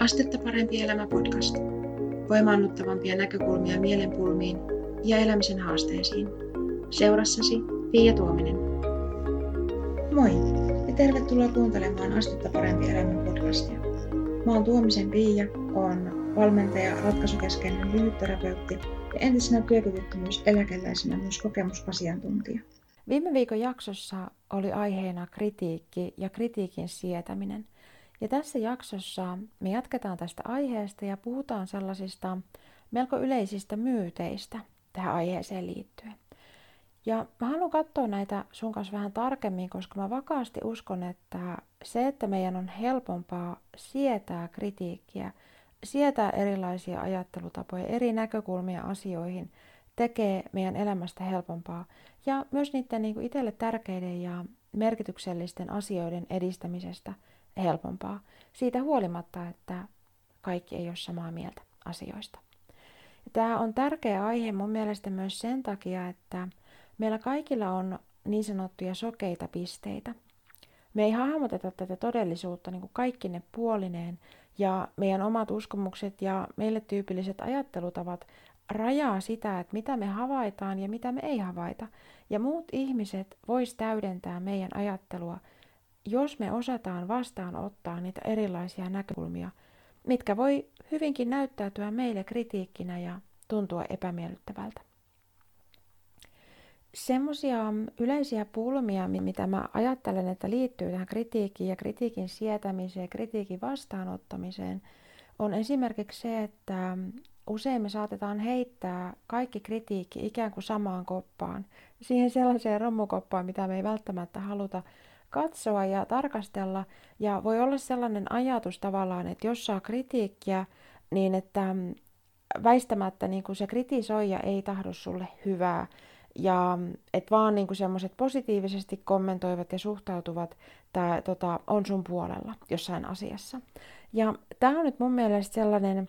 Astetta parempi elämä podcast. Voimaannuttavampia näkökulmia mielenpulmiin ja elämisen haasteisiin. Seurassasi Pia Tuominen. Moi ja tervetuloa kuuntelemaan Astetta parempi elämä podcastia. Mä oon Tuomisen Pia, on valmentaja, ratkaisukeskeinen lyhytterapeutti ja entisenä työkyvyttömyyseläkeläisenä myös kokemusasiantuntija. Viime viikon jaksossa oli aiheena kritiikki ja kritiikin sietäminen – ja tässä jaksossa me jatketaan tästä aiheesta ja puhutaan sellaisista melko yleisistä myyteistä tähän aiheeseen liittyen. Ja mä haluan katsoa näitä sun kanssa vähän tarkemmin, koska mä vakaasti uskon, että se, että meidän on helpompaa sietää kritiikkiä, sietää erilaisia ajattelutapoja, eri näkökulmia asioihin, tekee meidän elämästä helpompaa. Ja myös niiden niin itselle tärkeiden ja merkityksellisten asioiden edistämisestä – helpompaa siitä huolimatta, että kaikki ei ole samaa mieltä asioista. Tämä on tärkeä aihe mun mielestä myös sen takia, että meillä kaikilla on niin sanottuja sokeita pisteitä. Me ei hahmoteta tätä todellisuutta niin kuin kaikki ne puolineen ja meidän omat uskomukset ja meille tyypilliset ajattelutavat rajaa sitä, että mitä me havaitaan ja mitä me ei havaita. Ja muut ihmiset vois täydentää meidän ajattelua jos me osataan vastaanottaa niitä erilaisia näkökulmia, mitkä voi hyvinkin näyttäytyä meille kritiikkinä ja tuntua epämiellyttävältä. Semmoisia yleisiä pulmia, mitä mä ajattelen, että liittyy tähän kritiikkiin ja kritiikin sietämiseen ja kritiikin vastaanottamiseen, on esimerkiksi se, että usein me saatetaan heittää kaikki kritiikki ikään kuin samaan koppaan, siihen sellaiseen romukoppaan, mitä me ei välttämättä haluta katsoa ja tarkastella. Ja voi olla sellainen ajatus tavallaan, että jos saa kritiikkiä, niin että mm, väistämättä niin kuin se kritisoija ei tahdo sulle hyvää. Ja mm, että vaan niin semmoiset positiivisesti kommentoivat ja suhtautuvat tää, tota, on sun puolella jossain asiassa. Ja tämä on nyt mun mielestä sellainen,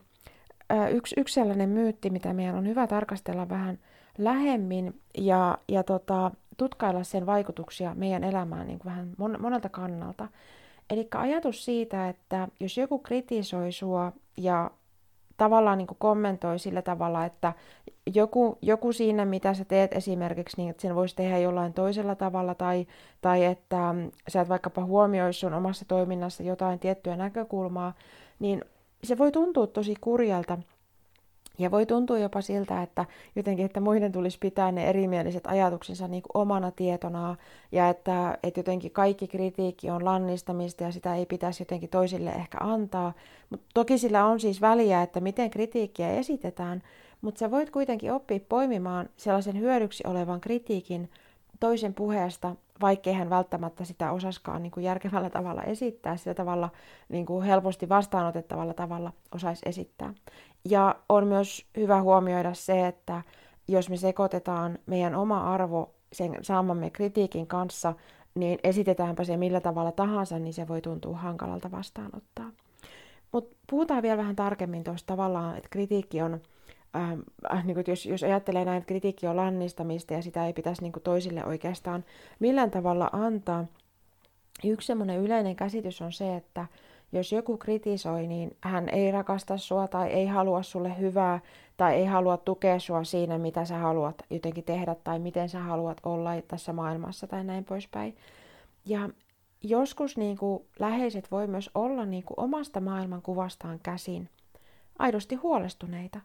yksi, yksi sellainen myytti, mitä meidän on hyvä tarkastella vähän lähemmin ja, ja tota, tutkailla sen vaikutuksia meidän elämään niin kuin vähän monelta kannalta. Eli ajatus siitä, että jos joku kritisoi sua ja tavallaan niin kuin kommentoi sillä tavalla, että joku, joku siinä, mitä sä teet esimerkiksi, niin että sen voisi tehdä jollain toisella tavalla, tai, tai että sä et vaikkapa huomioi sun omassa toiminnassa jotain tiettyä näkökulmaa, niin se voi tuntua tosi kurjalta, ja voi tuntua jopa siltä, että jotenkin, että muiden tulisi pitää ne erimieliset ajatuksensa niin kuin omana tietonaan ja että, että jotenkin kaikki kritiikki on lannistamista ja sitä ei pitäisi jotenkin toisille ehkä antaa. Mutta toki sillä on siis väliä, että miten kritiikkiä esitetään, mutta sä voit kuitenkin oppia poimimaan sellaisen hyödyksi olevan kritiikin toisen puheesta, vaikkei hän välttämättä sitä osaskaan niin kuin järkevällä tavalla esittää, sillä tavalla niin kuin helposti vastaanotettavalla tavalla osaisi esittää. Ja on myös hyvä huomioida se, että jos me sekoitetaan meidän oma arvo sen saamamme kritiikin kanssa, niin esitetäänpä se millä tavalla tahansa, niin se voi tuntua hankalalta vastaanottaa. Mutta puhutaan vielä vähän tarkemmin tuosta tavallaan, että kritiikki on, ähm, äh, niin jos, jos ajattelee näin, että kritiikki on lannistamista ja sitä ei pitäisi niin toisille oikeastaan millään tavalla antaa. Yksi semmoinen yleinen käsitys on se, että jos joku kritisoi, niin hän ei rakasta sua tai ei halua sulle hyvää tai ei halua tukea sua siinä, mitä sä haluat jotenkin tehdä tai miten sä haluat olla tässä maailmassa tai näin poispäin. Ja joskus niin kuin, läheiset voi myös olla niin kuin, omasta maailmankuvastaan käsin aidosti huolestuneita.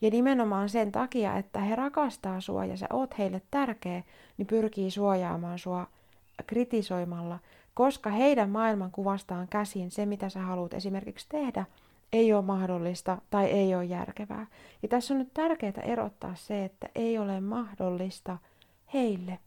Ja nimenomaan sen takia, että he rakastaa sua ja sä oot heille tärkeä, niin pyrkii suojaamaan sua kritisoimalla koska heidän maailmankuvastaan käsin se, mitä sä haluat esimerkiksi tehdä, ei ole mahdollista tai ei ole järkevää. Ja tässä on nyt tärkeää erottaa se, että ei ole mahdollista heille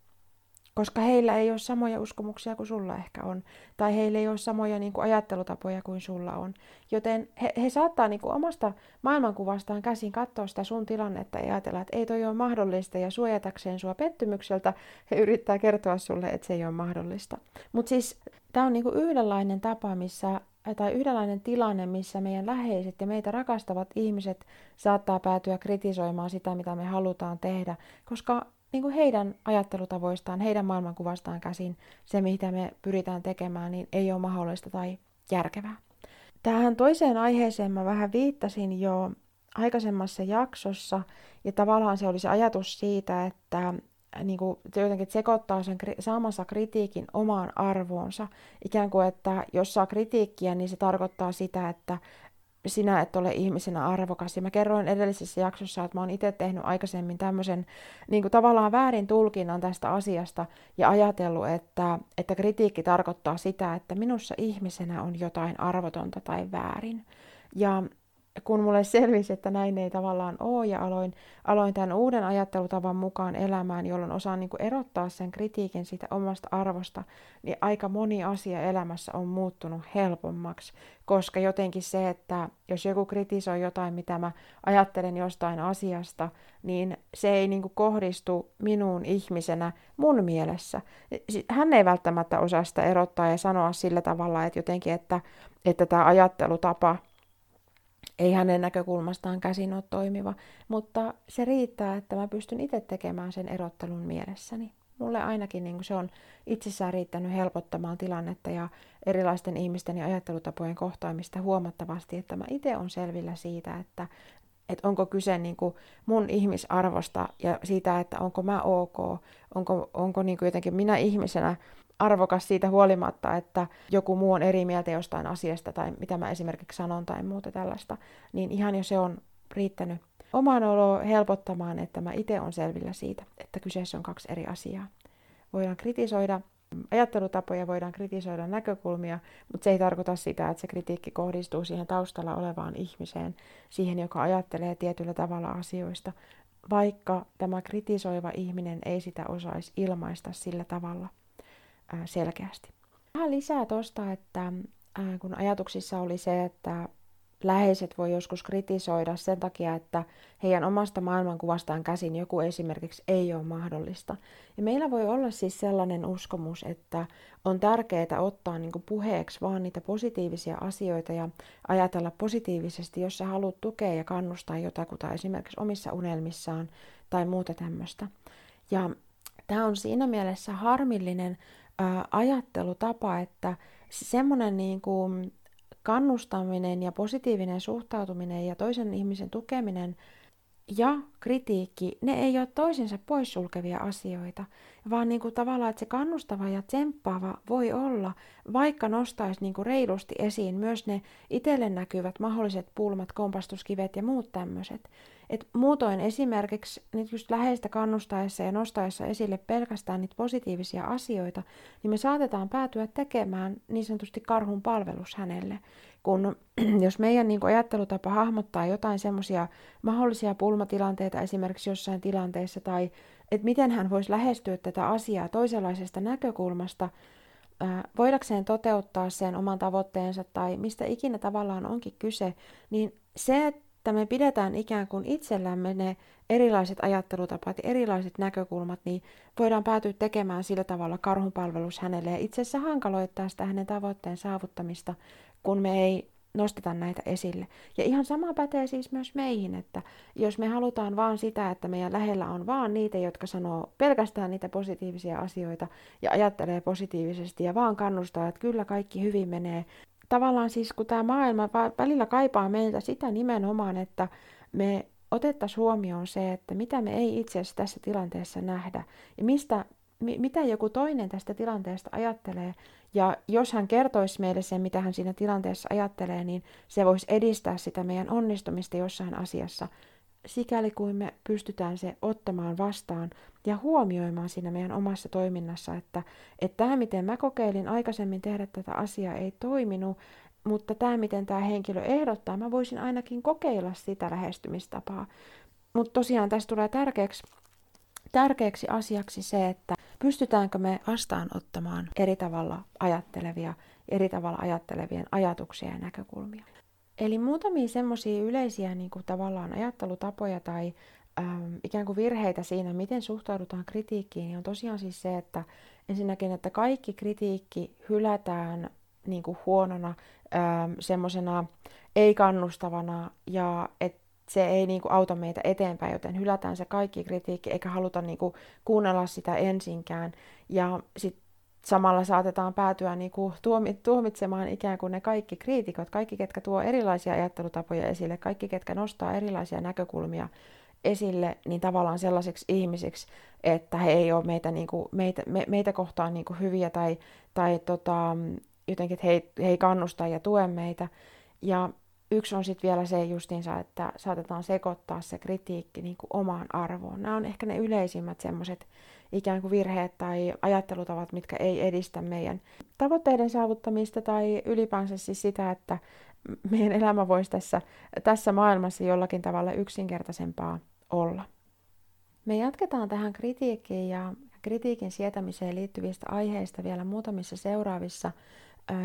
koska heillä ei ole samoja uskomuksia kuin sulla ehkä on, tai heillä ei ole samoja niin kuin, ajattelutapoja kuin sulla on. Joten he, he saattaa niin kuin, omasta maailmankuvastaan käsin katsoa sitä sun tilannetta ja ajatella, että ei toi ole mahdollista, ja suojatakseen sua pettymykseltä he yrittää kertoa sulle, että se ei ole mahdollista. Mutta siis tämä on niin kuin, yhdenlainen tapa, missä tai yhdenlainen tilanne, missä meidän läheiset ja meitä rakastavat ihmiset saattaa päätyä kritisoimaan sitä, mitä me halutaan tehdä, koska niin kuin heidän ajattelutavoistaan, heidän maailmankuvastaan käsin se, mitä me pyritään tekemään, niin ei ole mahdollista tai järkevää. tähän toiseen aiheeseen mä vähän viittasin jo aikaisemmassa jaksossa, ja tavallaan se oli se ajatus siitä, että niin kuin, jotenkin sekoittaa sen saamansa kritiikin omaan arvoonsa. Ikään kuin, että jos saa kritiikkiä, niin se tarkoittaa sitä, että sinä et ole ihmisenä arvokas. Ja mä kerroin edellisessä jaksossa, että mä oon itse tehnyt aikaisemmin tämmöisen niin kuin tavallaan väärin tulkinnan tästä asiasta ja ajatellut, että, että kritiikki tarkoittaa sitä, että minussa ihmisenä on jotain arvotonta tai väärin. Ja kun mulle selvisi, että näin ei tavallaan ole ja aloin, aloin tämän uuden ajattelutavan mukaan elämään, jolloin osaan niin kuin erottaa sen kritiikin siitä omasta arvosta, niin aika moni asia elämässä on muuttunut helpommaksi, koska jotenkin se, että jos joku kritisoi jotain, mitä mä ajattelen jostain asiasta, niin se ei niin kuin kohdistu minuun ihmisenä mun mielessä. Hän ei välttämättä osaa sitä erottaa ja sanoa sillä tavalla, että jotenkin, että, että tämä ajattelutapa – ei hänen näkökulmastaan käsin ole toimiva, mutta se riittää, että mä pystyn itse tekemään sen erottelun mielessäni. Mulle ainakin niin se on itsessään riittänyt helpottamaan tilannetta ja erilaisten ihmisten ja ajattelutapojen kohtaamista huomattavasti, että mä itse on selvillä siitä, että, että onko kyse niin kuin mun ihmisarvosta ja siitä, että onko mä ok, onko, onko niin kuin jotenkin minä ihmisenä arvokas siitä huolimatta, että joku muu on eri mieltä jostain asiasta tai mitä mä esimerkiksi sanon tai muuta tällaista, niin ihan jo se on riittänyt omaan oloa helpottamaan, että mä itse on selvillä siitä, että kyseessä on kaksi eri asiaa. Voidaan kritisoida ajattelutapoja, voidaan kritisoida näkökulmia, mutta se ei tarkoita sitä, että se kritiikki kohdistuu siihen taustalla olevaan ihmiseen, siihen, joka ajattelee tietyllä tavalla asioista, vaikka tämä kritisoiva ihminen ei sitä osaisi ilmaista sillä tavalla, selkeästi. Vähän lisää tuosta, että kun ajatuksissa oli se, että läheiset voi joskus kritisoida sen takia, että heidän omasta maailmankuvastaan käsin joku esimerkiksi ei ole mahdollista. Ja meillä voi olla siis sellainen uskomus, että on tärkeää ottaa niin puheeksi vaan niitä positiivisia asioita ja ajatella positiivisesti, jos sä haluat tukea ja kannustaa jotakuta esimerkiksi omissa unelmissaan tai muuta tämmöistä. Ja tämä on siinä mielessä harmillinen ajattelutapa, että semmoinen niin kuin kannustaminen ja positiivinen suhtautuminen ja toisen ihmisen tukeminen ja kritiikki, ne ei ole toisensa poissulkevia asioita, vaan niin kuin tavallaan, että se kannustava ja tsemppaava voi olla, vaikka nostaisi niin kuin reilusti esiin myös ne itselle näkyvät mahdolliset pulmat, kompastuskivet ja muut tämmöiset. Et muutoin esimerkiksi nyt just läheistä kannustaessa ja nostaessa esille pelkästään niitä positiivisia asioita, niin me saatetaan päätyä tekemään niin sanotusti karhun palvelus hänelle. Kun jos meidän niin ajattelutapa hahmottaa jotain semmoisia mahdollisia pulmatilanteita esimerkiksi jossain tilanteessa tai että miten hän voisi lähestyä tätä asiaa toisenlaisesta näkökulmasta, voidakseen toteuttaa sen oman tavoitteensa tai mistä ikinä tavallaan onkin kyse, niin se, että me pidetään ikään kuin itsellämme ne erilaiset ajattelutapat ja erilaiset näkökulmat, niin voidaan päätyä tekemään sillä tavalla karhunpalvelus hänelle ja itse asiassa hankaloittaa sitä hänen tavoitteen saavuttamista, kun me ei nosteta näitä esille. Ja ihan sama pätee siis myös meihin, että jos me halutaan vaan sitä, että meidän lähellä on vaan niitä, jotka sanoo pelkästään niitä positiivisia asioita ja ajattelee positiivisesti ja vaan kannustaa, että kyllä kaikki hyvin menee. Tavallaan siis kun tämä maailma välillä kaipaa meiltä sitä nimenomaan, että me otettaisiin huomioon se, että mitä me ei itse asiassa tässä tilanteessa nähdä. Ja mistä, mitä joku toinen tästä tilanteesta ajattelee. Ja jos hän kertoisi meille sen, mitä hän siinä tilanteessa ajattelee, niin se voisi edistää sitä meidän onnistumista jossain asiassa, sikäli kuin me pystytään se ottamaan vastaan ja huomioimaan siinä meidän omassa toiminnassa, että, että tämä, miten mä kokeilin aikaisemmin tehdä tätä asiaa, ei toiminut, mutta tämä, miten tämä henkilö ehdottaa, mä voisin ainakin kokeilla sitä lähestymistapaa. Mutta tosiaan tässä tulee tärkeäksi, tärkeäksi asiaksi se, että pystytäänkö me vastaanottamaan eri tavalla ajattelevia, eri tavalla ajattelevien ajatuksia ja näkökulmia. Eli muutamia semmoisia yleisiä niin kuin tavallaan ajattelutapoja tai ähm, ikään kuin virheitä siinä, miten suhtaudutaan kritiikkiin, niin on tosiaan siis se, että ensinnäkin, että kaikki kritiikki hylätään niin kuin huonona, ähm, semmoisena ei-kannustavana ja että se ei niin kuin auta meitä eteenpäin, joten hylätään se kaikki kritiikki eikä haluta niin kuin kuunnella sitä ensinkään. Ja sitten samalla saatetaan päätyä niin kuin tuomitsemaan ikään kuin ne kaikki kriitikot, kaikki ketkä tuo erilaisia ajattelutapoja esille, kaikki ketkä nostaa erilaisia näkökulmia esille, niin tavallaan sellaisiksi ihmisiksi, että he ei ole meitä, niin kuin, meitä, me, meitä kohtaan niin kuin hyviä tai, tai tota, jotenkin, että he, he ei kannusta ja tue meitä. Ja yksi on sitten vielä se justiinsa, että saatetaan sekoittaa se kritiikki niin kuin omaan arvoon. Nämä on ehkä ne yleisimmät semmoiset ikään kuin virheet tai ajattelutavat, mitkä ei edistä meidän tavoitteiden saavuttamista tai ylipäänsä siis sitä, että meidän elämä voisi tässä, tässä maailmassa jollakin tavalla yksinkertaisempaa olla. Me jatketaan tähän kritiikkiin ja kritiikin sietämiseen liittyvistä aiheista vielä muutamissa seuraavissa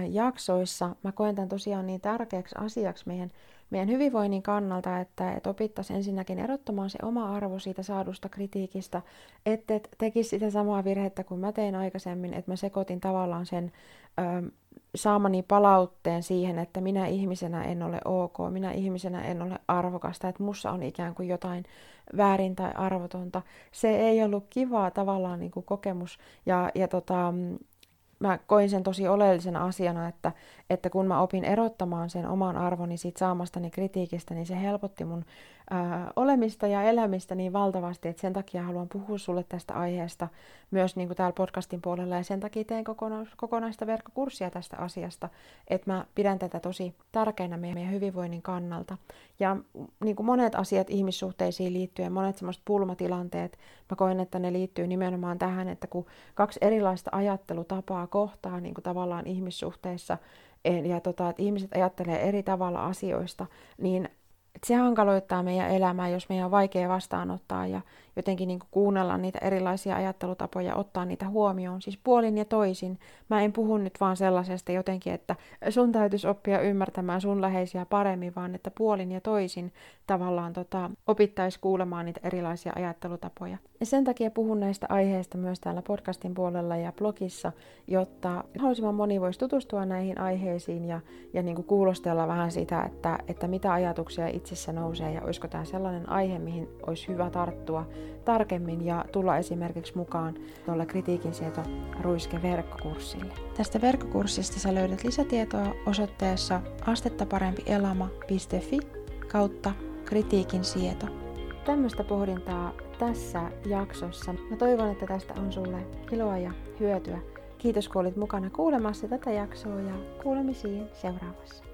jaksoissa. Mä koen tämän tosiaan niin tärkeäksi asiaksi meidän, meidän hyvinvoinnin kannalta, että, että opittaisiin ensinnäkin erottamaan se oma arvo siitä saadusta kritiikistä, että et tekisi sitä samaa virhettä kuin mä tein aikaisemmin, että mä sekoitin tavallaan sen ö, saamani palautteen siihen, että minä ihmisenä en ole ok, minä ihmisenä en ole arvokasta, että mussa on ikään kuin jotain väärin tai arvotonta. Se ei ollut kivaa tavallaan niin kuin kokemus ja, ja tota, mä koin sen tosi oleellisena asiana, että, että kun mä opin erottamaan sen oman arvoni siitä saamastani kritiikistä, niin se helpotti mun ää, olemista ja elämistä niin valtavasti, että sen takia haluan puhua sulle tästä aiheesta myös niin kuin täällä podcastin puolella ja sen takia teen kokona- kokonaista verkkokurssia tästä asiasta, että mä pidän tätä tosi tärkeänä meidän hyvinvoinnin kannalta. Ja niin kuin monet asiat ihmissuhteisiin liittyen, monet semmoiset pulmatilanteet, mä koen, että ne liittyy nimenomaan tähän, että kun kaksi erilaista ajattelutapaa kohtaa niin kuin tavallaan ihmissuhteissa, ja tota, että ihmiset ajattelee eri tavalla asioista, niin se hankaloittaa meidän elämää, jos meidän on vaikea vastaanottaa ja jotenkin niin kuunnella niitä erilaisia ajattelutapoja, ottaa niitä huomioon, siis puolin ja toisin. Mä en puhu nyt vaan sellaisesta jotenkin, että sun täytyisi oppia ymmärtämään sun läheisiä paremmin, vaan että puolin ja toisin tavallaan tota, opittaisi kuulemaan niitä erilaisia ajattelutapoja. Ja sen takia puhun näistä aiheista myös täällä podcastin puolella ja blogissa, jotta mahdollisimman moni voisi tutustua näihin aiheisiin ja, ja niin kuin kuulostella vähän sitä, että, että mitä ajatuksia itsessä nousee ja olisiko tämä sellainen aihe, mihin olisi hyvä tarttua tarkemmin ja tulla esimerkiksi mukaan tuolle kritiikin sieto ruiske verkkokurssille. Tästä verkkokurssista sä löydät lisätietoa osoitteessa astettaparempielama.fi kautta kritiikin sieto. Tämmöistä pohdintaa tässä jaksossa. Mä toivon, että tästä on sulle iloa ja hyötyä. Kiitos kun olit mukana kuulemassa tätä jaksoa ja kuulemisiin seuraavassa.